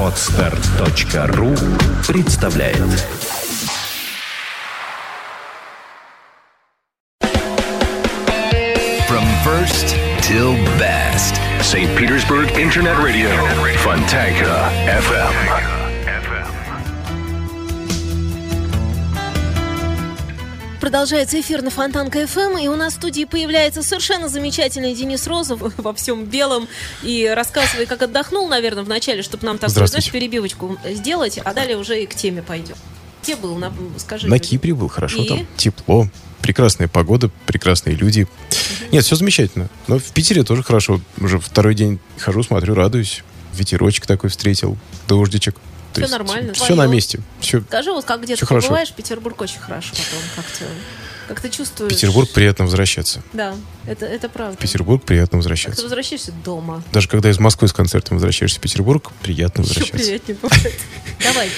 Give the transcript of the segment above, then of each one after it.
Отстар.ру представляет From first till best. St. Petersburg Internet Radio. Fontanka FM. Продолжается эфир на Фонтанка ФМ, и у нас в студии появляется совершенно замечательный Денис Розов во всем белом. И рассказывай, как отдохнул, наверное, вначале, чтобы нам такую, знаешь, перебивочку сделать, а далее уже и к теме пойдем. Где был, на, скажи. На Кипре был, хорошо и? там, тепло, прекрасная погода, прекрасные люди. Угу. Нет, все замечательно. Но в Питере тоже хорошо. Уже второй день хожу, смотрю, радуюсь. Ветерочек такой встретил, дождичек. Все нормально. Все на месте. Все, Скажи, вот как где-то побываешь, Петербург очень хорошо потом как-то как ты чувствуешь? Петербург приятно возвращаться. Да, это, это правда. В Петербург приятно возвращаться. Как ты возвращаешься дома. Даже когда из Москвы с концертом возвращаешься в Петербург, приятно возвращаться. Еще приятнее бывает. Давай.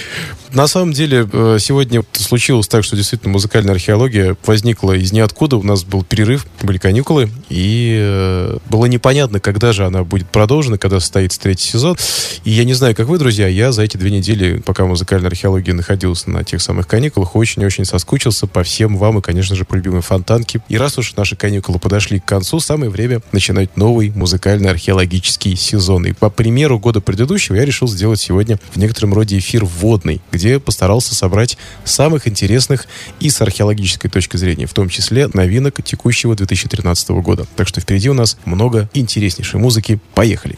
На самом деле, э, сегодня случилось так, что действительно музыкальная археология возникла из ниоткуда. У нас был перерыв, были каникулы, и э, было непонятно, когда же она будет продолжена, когда состоится третий сезон. И я не знаю, как вы, друзья, я за эти две недели, пока музыкальная археология находилась на тех самых каникулах, очень-очень соскучился по всем вам и, конечно же, по любимой фонтанке. И раз уж наши каникулы подошли к концу, самое время начинать новый музыкально-археологический сезон. И по примеру года предыдущего я решил сделать сегодня в некотором роде эфир вводный, где постарался собрать самых интересных и с археологической точки зрения, в том числе новинок текущего 2013 года. Так что впереди у нас много интереснейшей музыки. Поехали!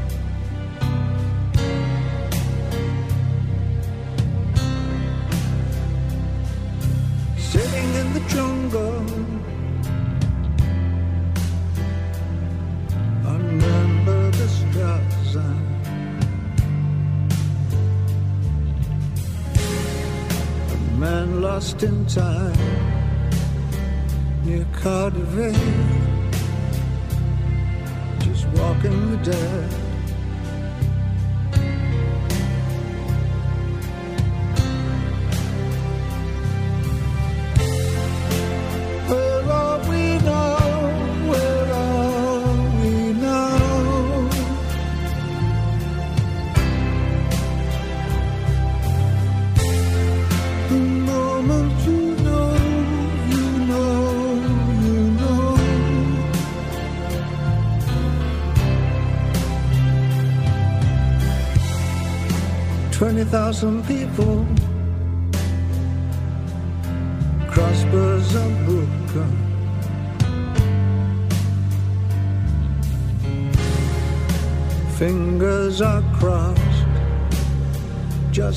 In time. Near Cardiff. Just walking the dead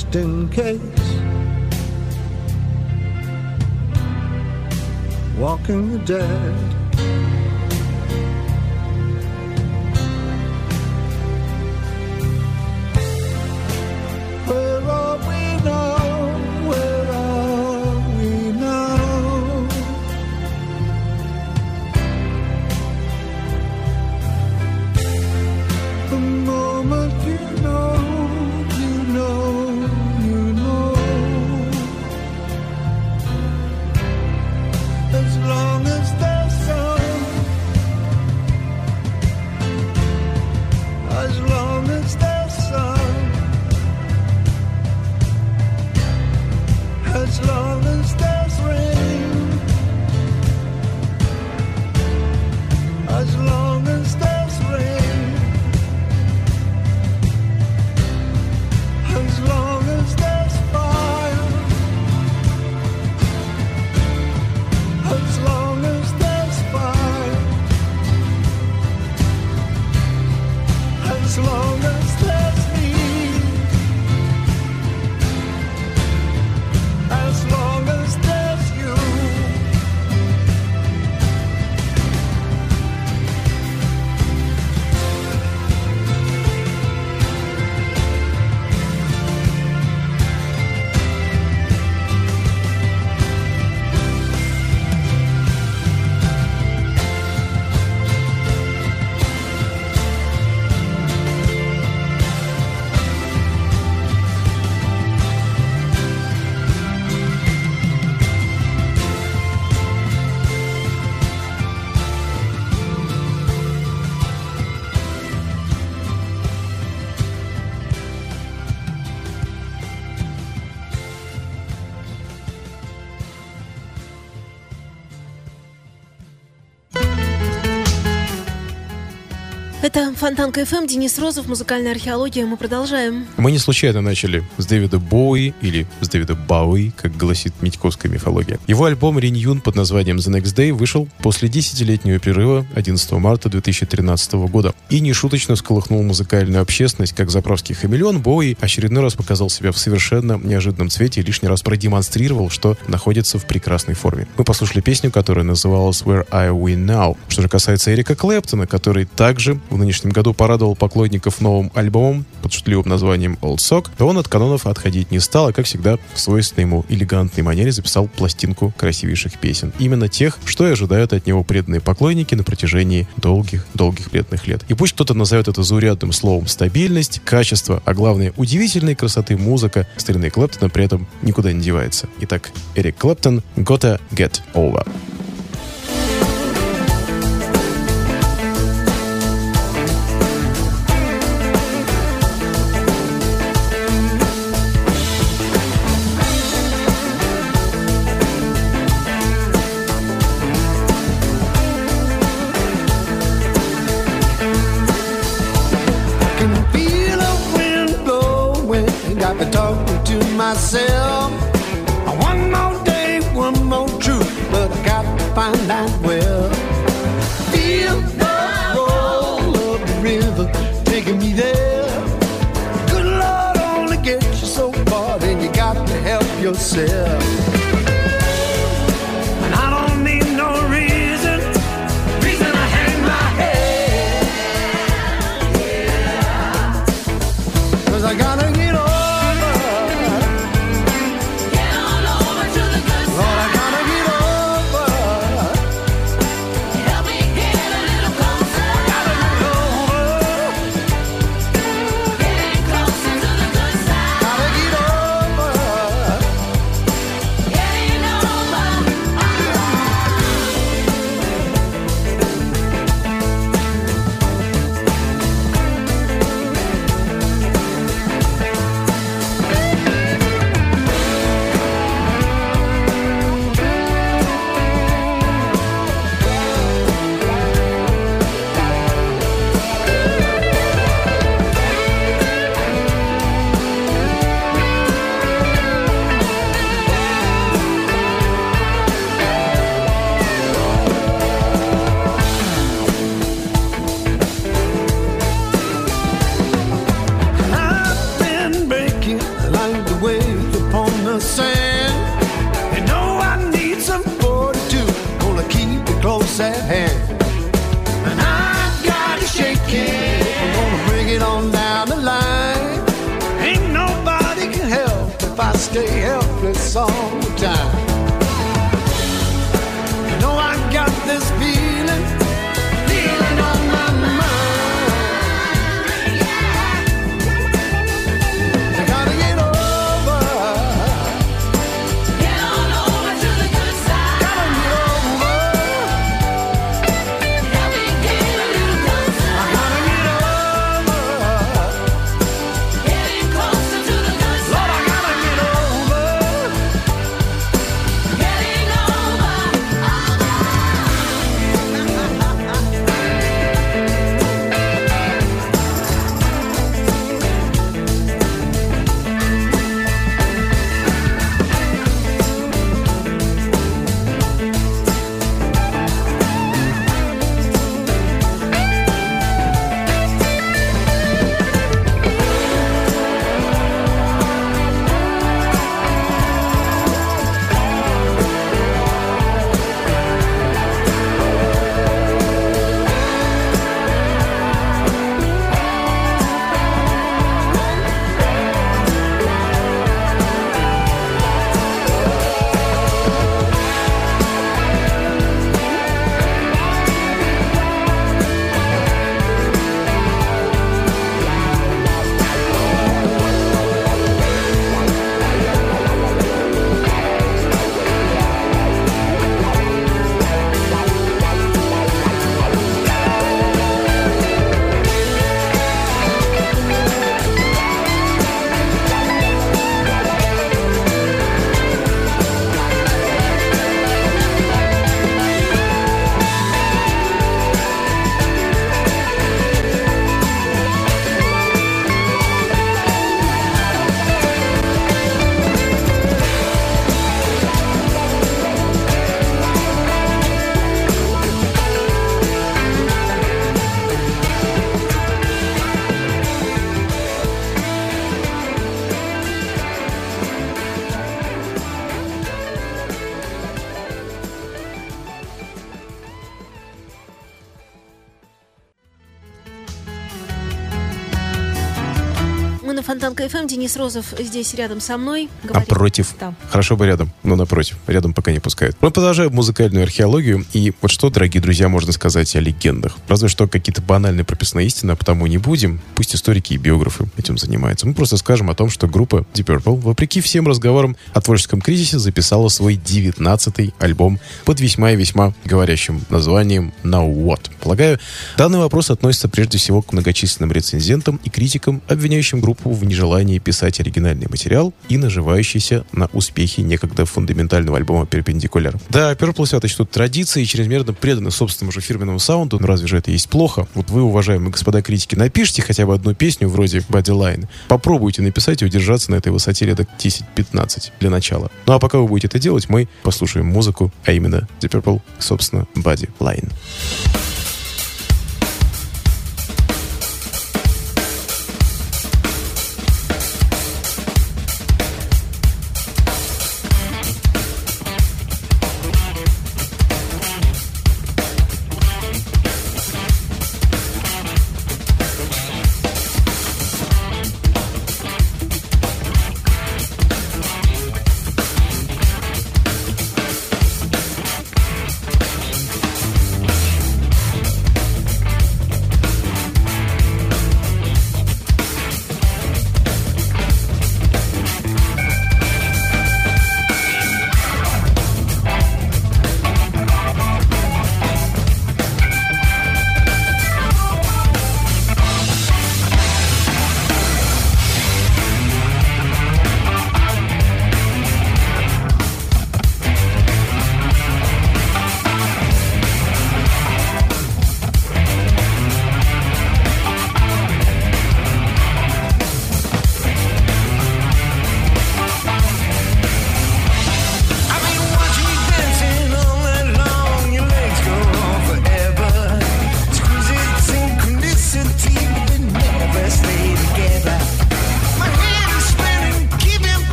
just in case. Walking the dead Это Фонтан КФМ, Денис Розов, музыкальная археология. Мы продолжаем. Мы не случайно начали с Дэвида Боуи, или с Дэвида Бауи, как гласит Митьковская мифология. Его альбом «Reunion» под названием «The Next Day» вышел после десятилетнего перерыва 11 марта 2013 года и нешуточно сколыхнул музыкальную общественность, как заправский хамелеон. Боуи очередной раз показал себя в совершенно неожиданном цвете и лишний раз продемонстрировал, что находится в прекрасной форме. Мы послушали песню, которая называлась «Where Are We Now?». Что же касается Эрика Клэптона, который также в нынешнем году порадовал поклонников новым альбомом под шутливым названием Old Sock, то он от канонов отходить не стал, а, как всегда, в свойственной ему элегантной манере записал пластинку красивейших песен. Именно тех, что и ожидают от него преданные поклонники на протяжении долгих-долгих преданных лет. И пусть кто-то назовет это заурядным словом стабильность, качество, а главное удивительной красоты музыка, старины Клэптона при этом никуда не девается. Итак, Эрик Клэптон «Gotta Get Over». myself КФМ. Денис Розов здесь рядом со мной. Говорит. А против? Да. Хорошо бы рядом, но напротив. Рядом пока не пускают. Мы продолжаем музыкальную археологию. И вот что, дорогие друзья, можно сказать о легендах. Разве что какие-то банальные прописные истины, а потому не будем. Пусть историки и биографы этим занимаются. Мы просто скажем о том, что группа Deep Purple, вопреки всем разговорам о творческом кризисе, записала свой 19-й альбом под весьма и весьма говорящим названием Now What. Полагаю, данный вопрос относится прежде всего к многочисленным рецензентам и критикам, обвиняющим группу в нежелании писать оригинальный материал и наживающийся на успехе некогда фундаментального альбома Perpendicular. Да, Purple свято чтут традиции и чрезмерно преданы собственному же фирменному саунду, но разве же это есть плохо? Вот вы, уважаемые господа критики, напишите хотя бы одну песню вроде Bodyline. Попробуйте написать и удержаться на этой высоте лет 10-15 для начала. Ну а пока вы будете это делать, мы послушаем музыку, а именно The Purple, собственно, Bodyline. Это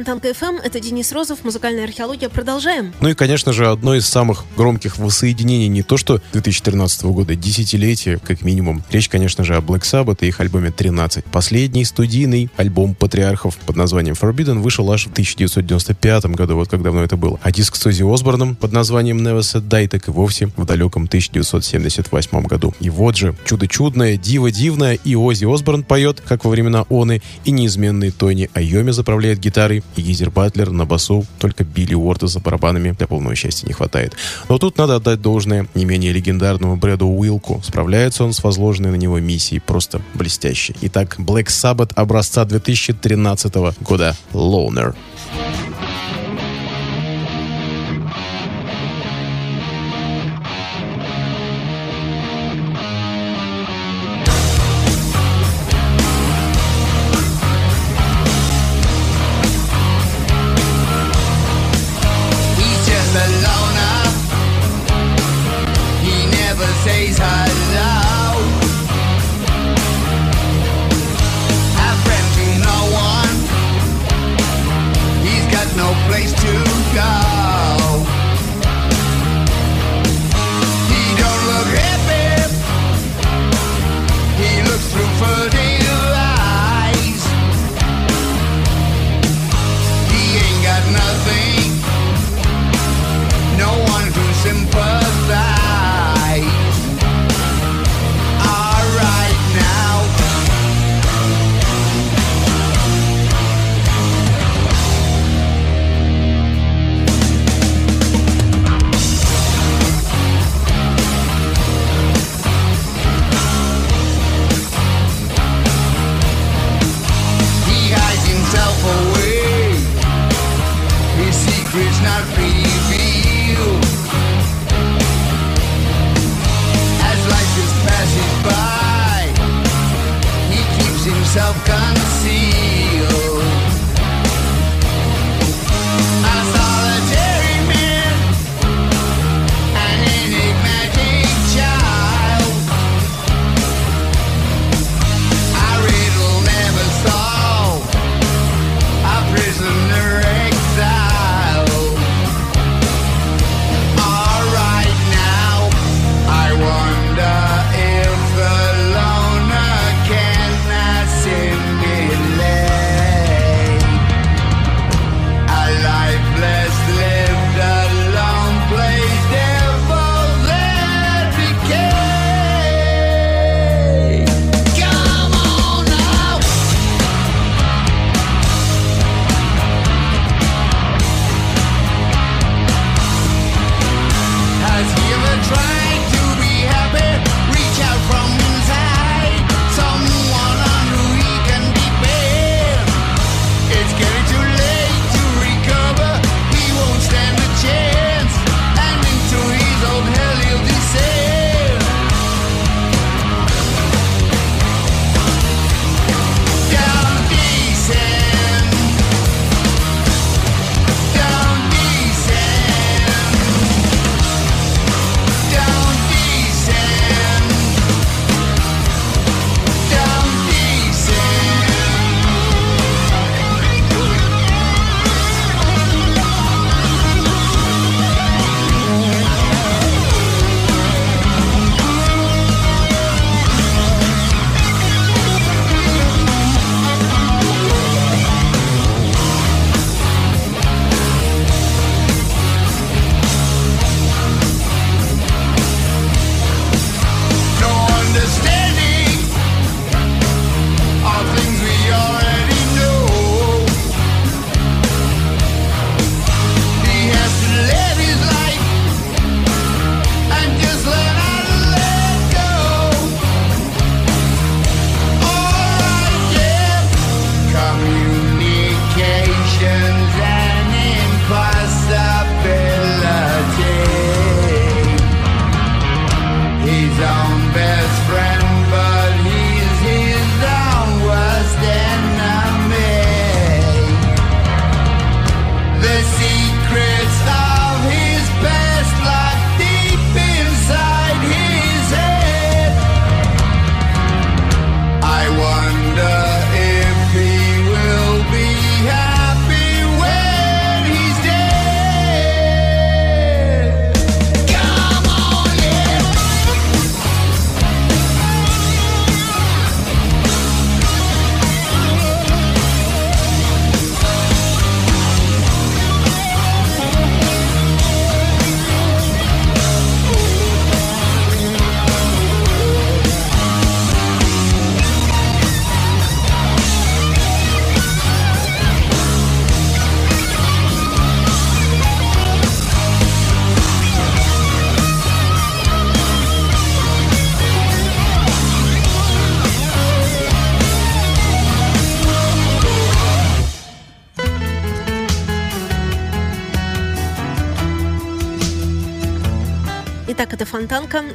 Фонтанка FM, это Денис Розов, музыкальная археология. Продолжаем. Ну и, конечно же, одно из самых громких воссоединений не то что 2013 года, десятилетия, как минимум. Речь, конечно же, о Black Sabbath и их альбоме 13. Последний студийный альбом патриархов под названием Forbidden вышел аж в 1995 году, вот как давно это было. А диск с Ози Осборном под названием Never Said Die так и вовсе в далеком 1978 году. И вот же, чудо чудное, диво дивное, и Ози Осборн поет, как во времена Оны, и неизменный Тони Айоми заправляет гитарой, и Гизер Батлер на басу, только Билли Уорда за барабанами для полного счастья не хватает. Но тут надо отдать должное не менее легендарному Брэду Уилку. Справляется он с возложенной на него миссией просто блестяще. Итак, Black Sabbath образца 2013 года «Loner». He's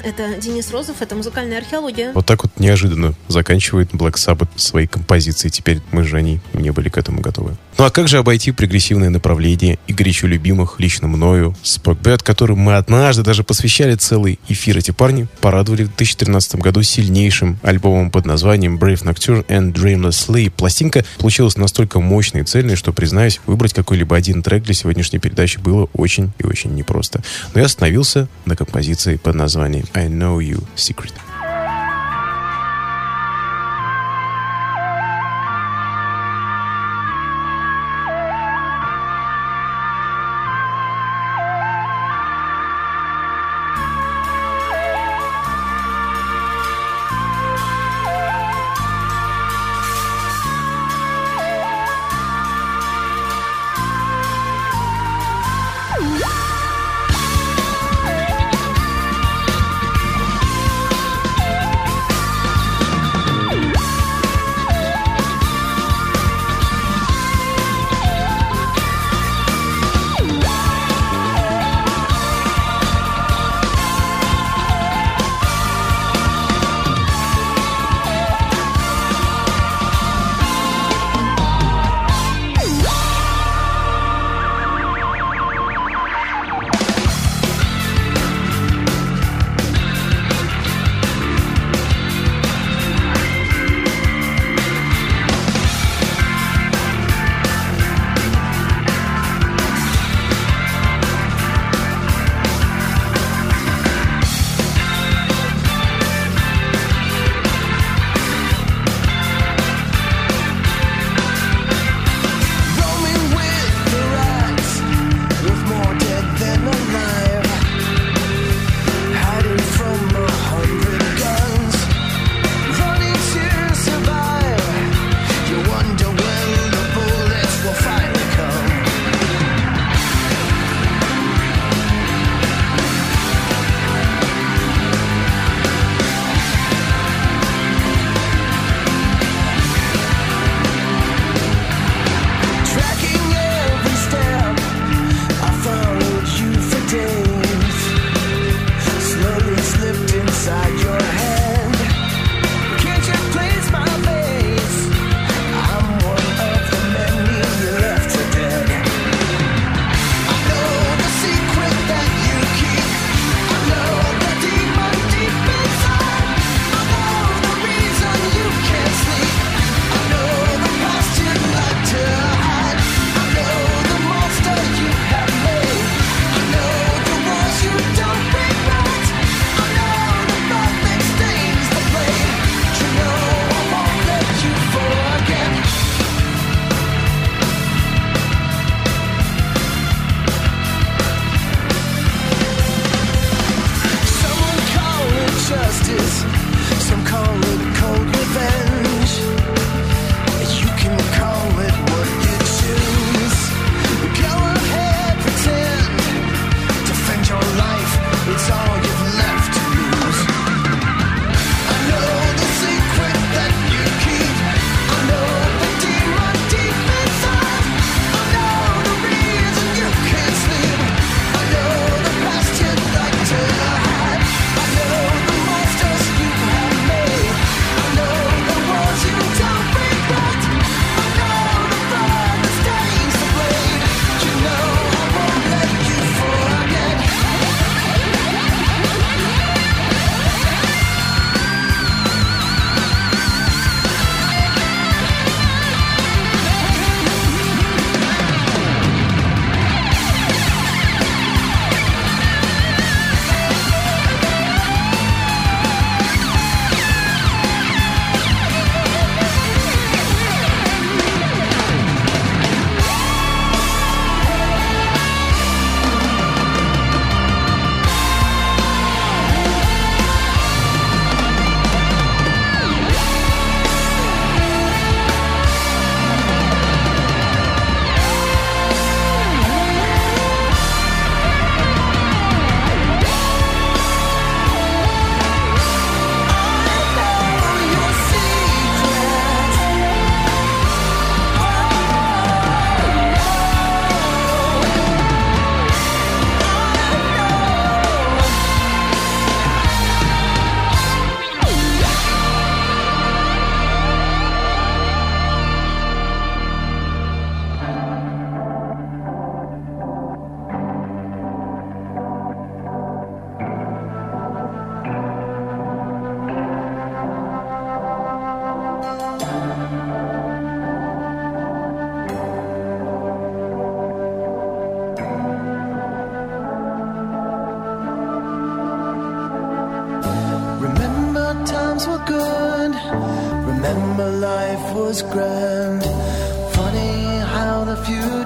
это Денис Розов, это музыкальная археология. Вот так вот неожиданно заканчивает Black Sabbath свои композиции. Теперь мы же они не были к этому готовы. Ну а как же обойти прогрессивное направление и горячо любимых лично мною Спокбет, которым мы однажды даже посвящали целый эфир. Эти парни порадовали в 2013 году сильнейшим альбомом под названием Brave Nocturne and Dreamless Sleep. Пластинка получилась настолько мощной и цельной, что, признаюсь, выбрать какой-либо один трек для сегодняшней передачи было очень и очень непросто. Но я остановился на композиции под названием I Know You Secret.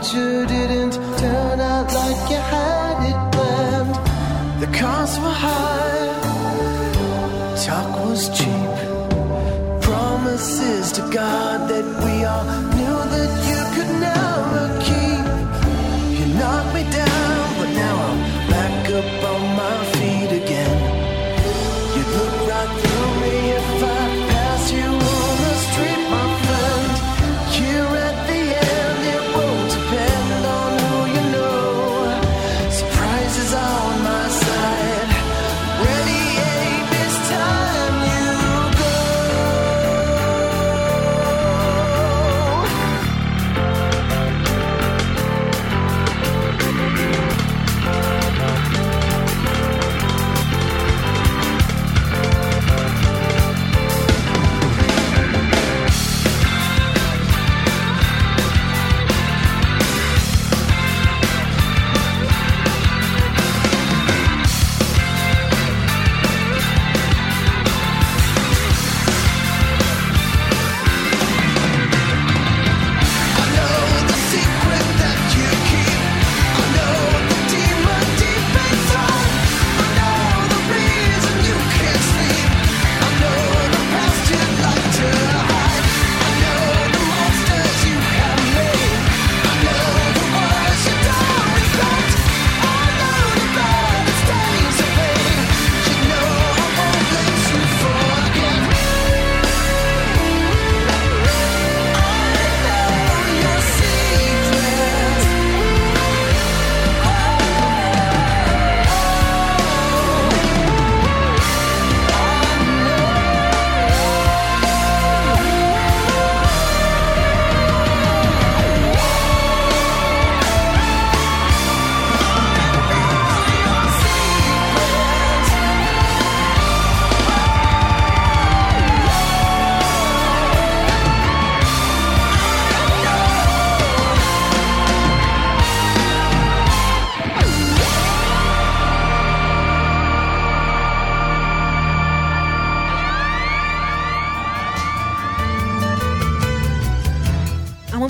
future didn't turn out like you had it planned. The costs were high, talk was cheap, promises to God.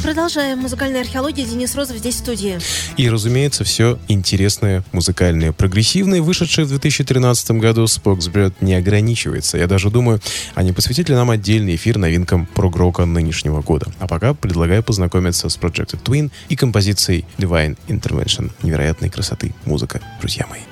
продолжаем. Музыкальная археология. Денис Розов здесь в студии. И, разумеется, все интересное, музыкальное, прогрессивное, вышедшее в 2013 году Споксбред не ограничивается. Я даже думаю, они посвятили нам отдельный эфир новинкам прогрока нынешнего года. А пока предлагаю познакомиться с Projected Twin и композицией Divine Intervention. Невероятной красоты музыка, друзья мои.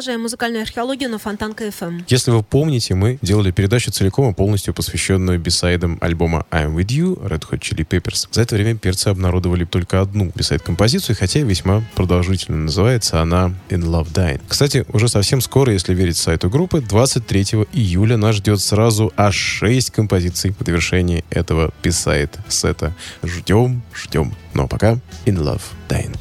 Продолжаем музыкальную археологию на Фонтанка FM. Если вы помните, мы делали передачу целиком и полностью посвященную бисайдам альбома I'm With You Red Hot Chili Peppers. За это время перцы обнародовали только одну бисайд-композицию, хотя весьма продолжительно называется она In Love Dying. Кстати, уже совсем скоро, если верить сайту группы, 23 июля нас ждет сразу аж 6 композиций в довершении этого бисайд-сета. Ждем, ждем. Ну а пока In Love Dying.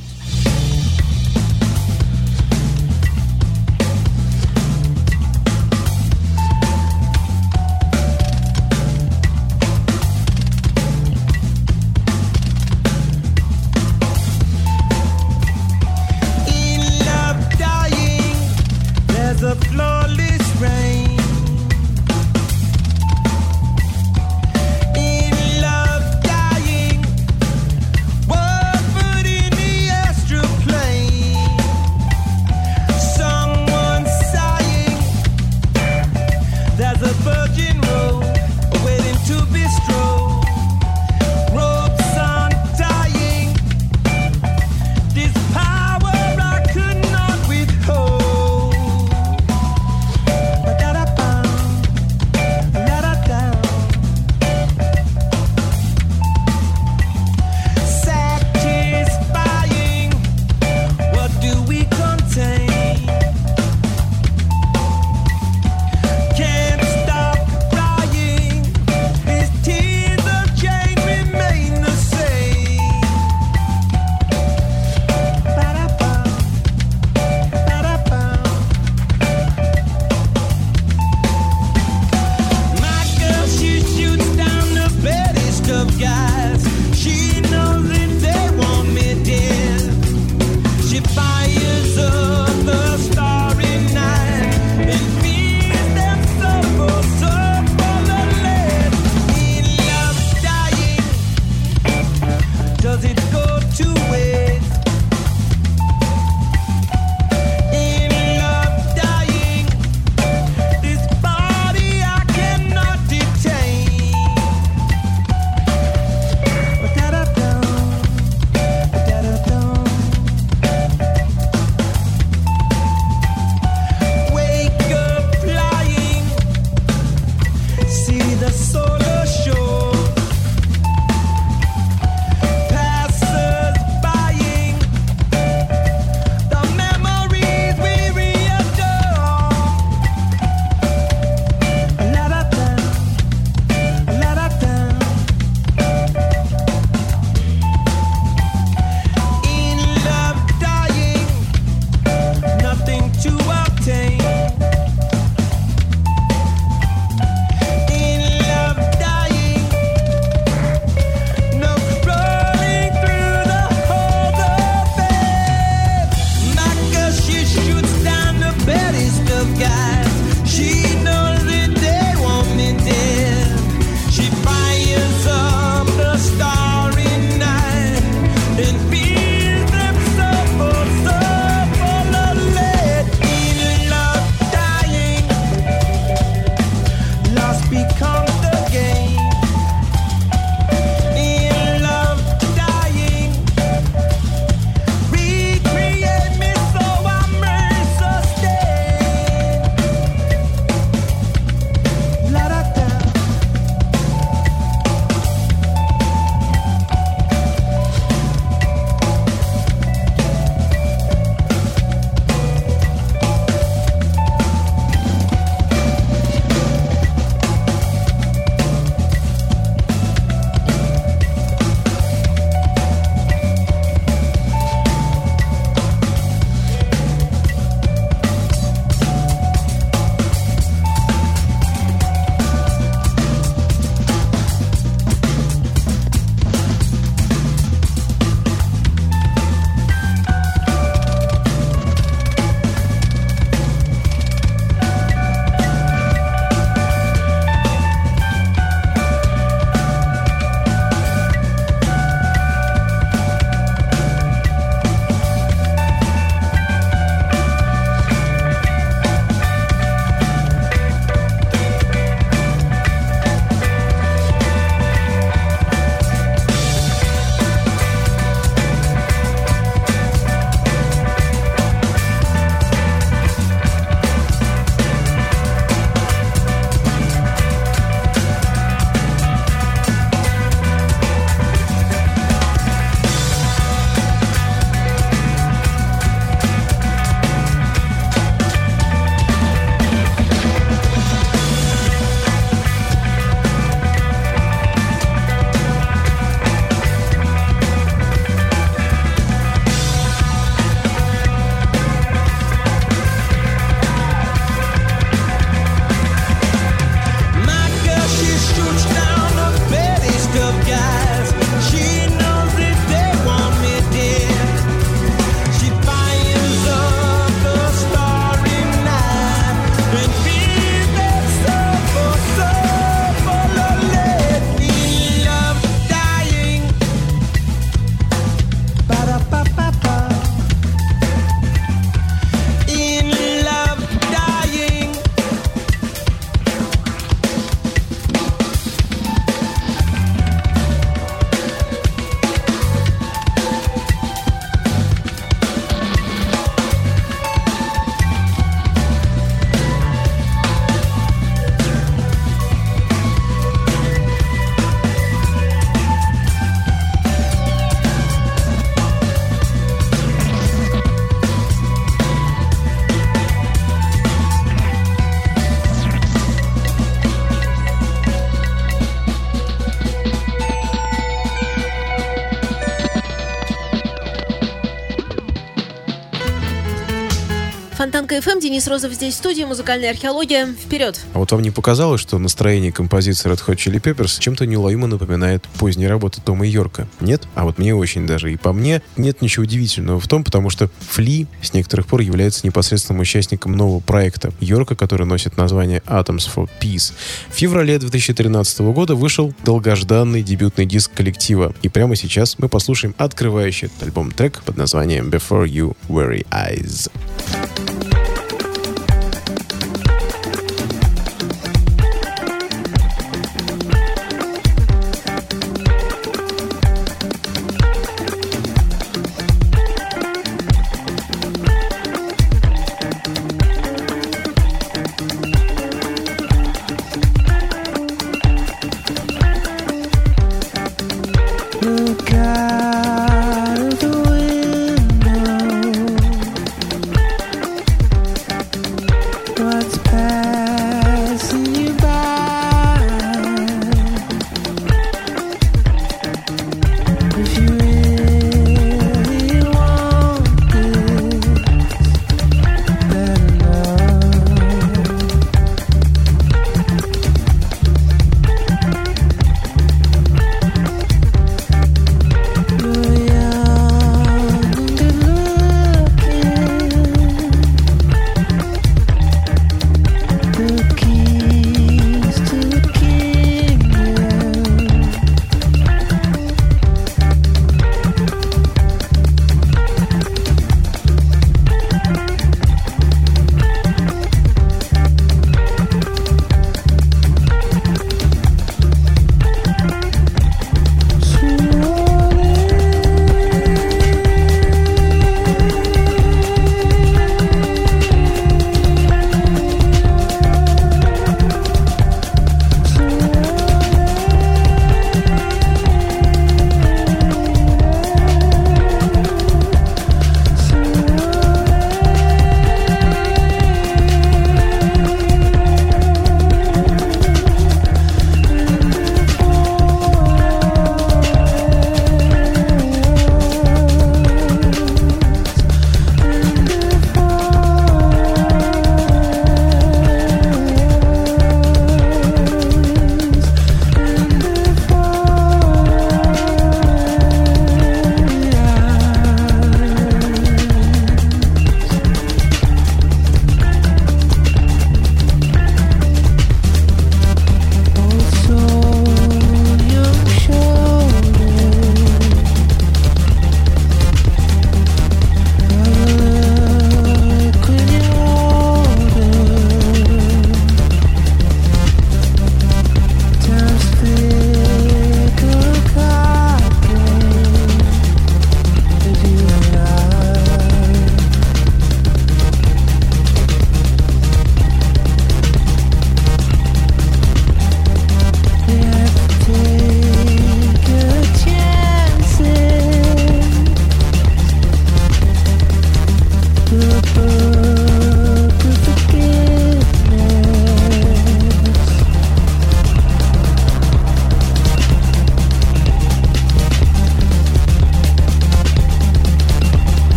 Фонтанка FM, Денис Розов здесь в студии, музыкальная археология. Вперед! А вот вам не показалось, что настроение композиции Red Hot Chili Peppers чем-то неуловимо напоминает поздние работы Тома Йорка? Нет? А вот мне очень даже. И по мне нет ничего удивительного в том, потому что Фли с некоторых пор является непосредственным участником нового проекта Йорка, который носит название Atoms for Peace. В феврале 2013 года вышел долгожданный дебютный диск коллектива. И прямо сейчас мы послушаем открывающий этот альбом трек под названием Before You Weary Eyes.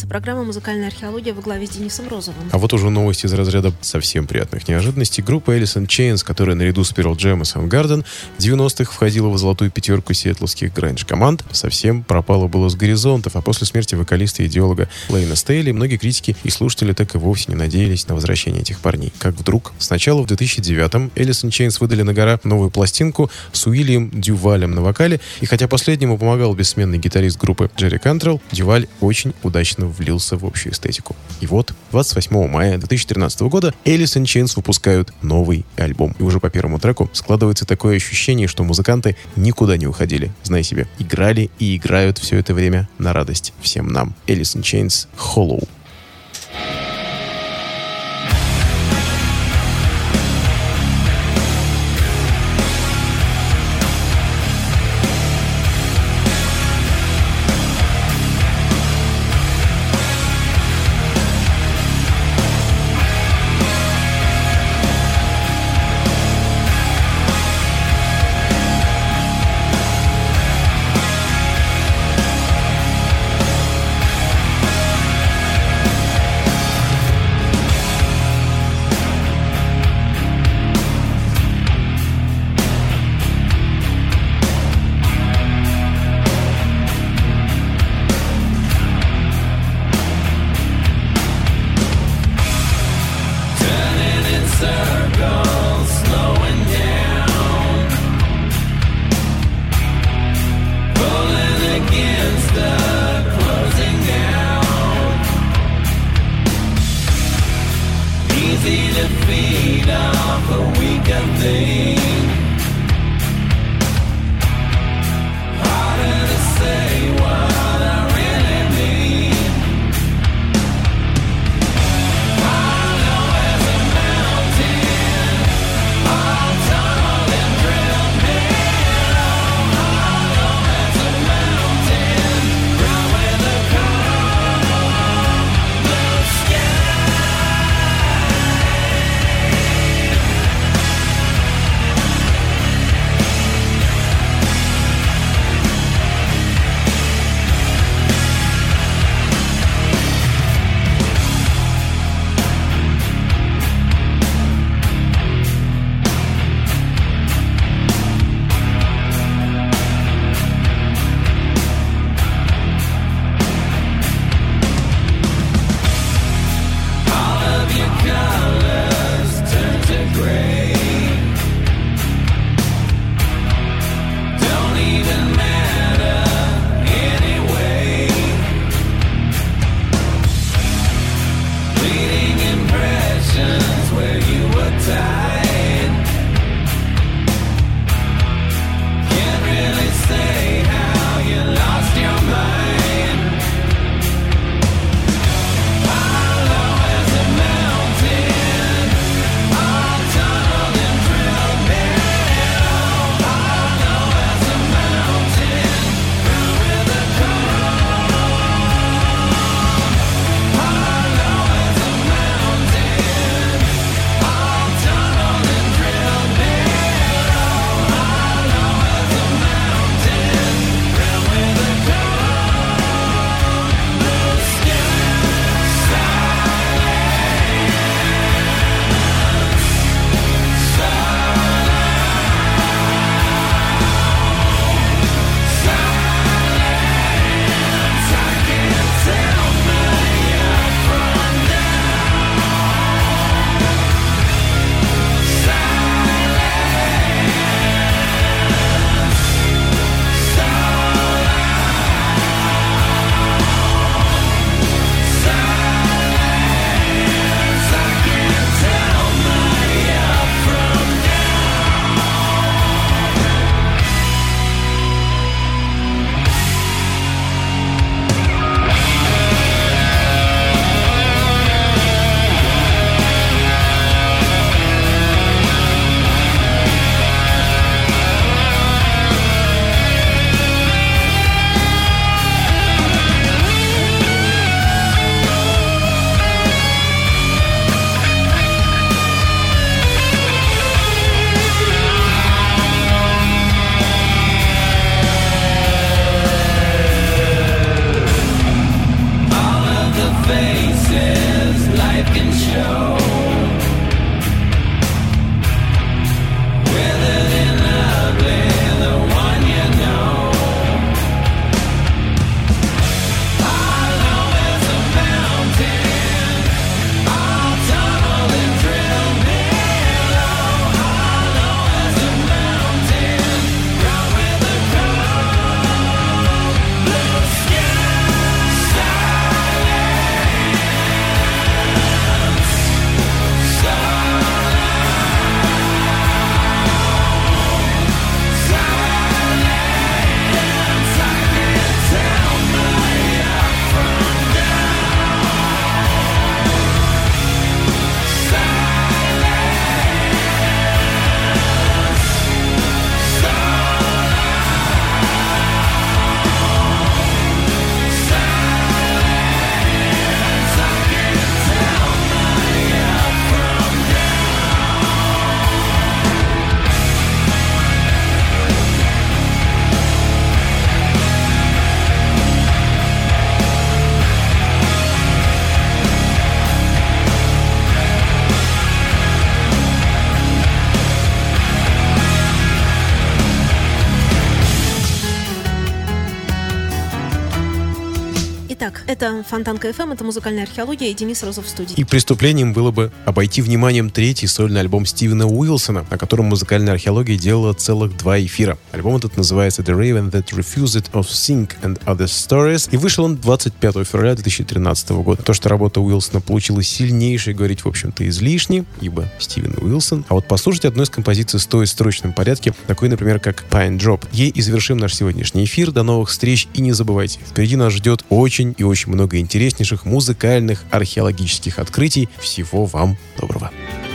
Продолжается программа «Музыкальная археология» во главе с Денисом Розовым. А вот уже новости из разряда совсем приятных неожиданностей. Группа Alice Chains, которая наряду с Pearl Jam и Soundgarden в 90-х входила в золотую пятерку сиэтловских гранж-команд, совсем пропала было с горизонтов, а после смерти вокалиста и идеолога Лейна Стейли многие критики и слушатели так и вовсе не надеялись на возвращение этих парней. Как вдруг, сначала в 2009-м Alice in выдали на гора новую пластинку с Уильям Дювалем на вокале, и хотя последнему помогал бессменный гитарист группы Джерри Кантрелл, Дюваль очень удачно влился в общую эстетику. И вот, 28 мая 2013 года Alice in Chains выпускают новый альбом. И уже по первому треку складывается такое ощущение, что музыканты никуда не уходили. Знай себе, играли и играют все это время на радость всем нам. Alice in Chains Hollow. Итак, это Фонтанка ФМ, это музыкальная археология и Денис Розов в студии. И преступлением было бы обойти вниманием третий сольный альбом Стивена Уилсона, на котором музыкальная археология делала целых два эфира. Альбом этот называется The Raven That Refused of Sing and Other Stories, и вышел он 25 февраля 2013 года. То, что работа Уилсона получилась сильнейшей, говорить, в общем-то, излишне, ибо Стивен Уилсон. А вот послушать одну из композиций стоит в срочном порядке, такой, например, как Pine Drop. Ей и завершим наш сегодняшний эфир. До новых встреч и не забывайте, впереди нас ждет очень и очень много интереснейших музыкальных археологических открытий. Всего вам доброго. Carried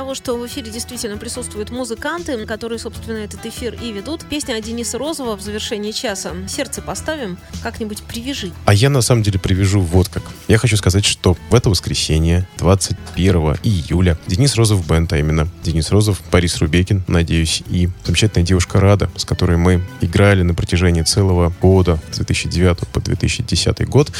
того, что в эфире действительно присутствуют музыканты, которые, собственно, этот эфир и ведут, песня от Дениса Розова в завершении часа. Сердце поставим, как-нибудь привяжи. А я на самом деле привяжу вот как. Я хочу сказать, что в это воскресенье, 21 июля, Денис Розов бенд, а именно Денис Розов, Борис Рубекин, надеюсь, и замечательная девушка Рада, с которой мы играли на протяжении целого года, с 2009 по 2010 год,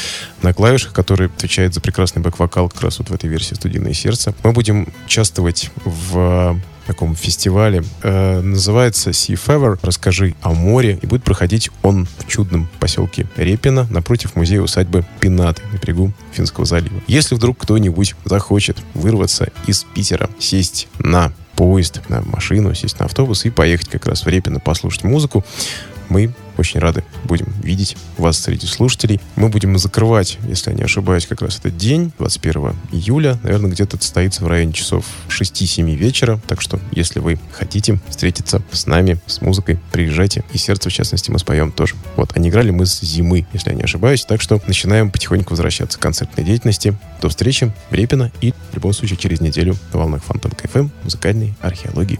на клавишах, который отвечает за прекрасный бэк-вокал как раз вот в этой версии «Студийное сердце». Мы будем участвовать в таком фестивале. Э, называется Sea Fever. Расскажи о море. И будет проходить он в чудном поселке Репино напротив музея усадьбы Пинаты на берегу Финского залива. Если вдруг кто-нибудь захочет вырваться из Питера, сесть на поезд, на машину, сесть на автобус и поехать как раз в Репино послушать музыку, мы очень рады будем видеть вас среди слушателей. Мы будем закрывать, если я не ошибаюсь, как раз этот день, 21 июля. Наверное, где-то состоится в районе часов 6-7 вечера. Так что, если вы хотите встретиться с нами, с музыкой, приезжайте. И сердце, в частности, мы споем тоже. Вот, а не играли мы с зимы, если я не ошибаюсь. Так что начинаем потихоньку возвращаться к концертной деятельности. До встречи в Репино и, в любом случае, через неделю на волнах Фонтан КФМ музыкальной археологии.